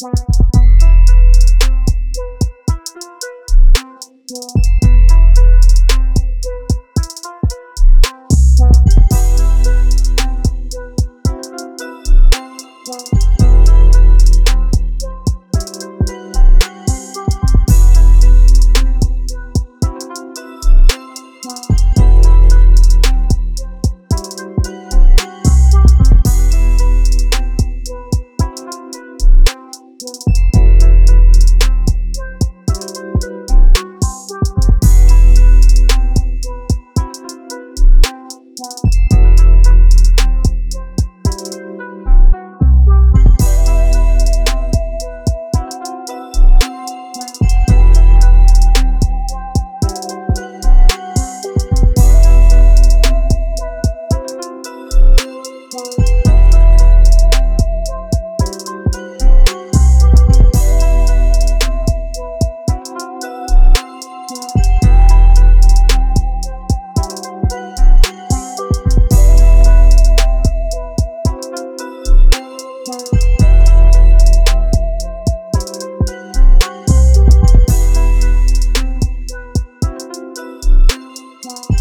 Bye. you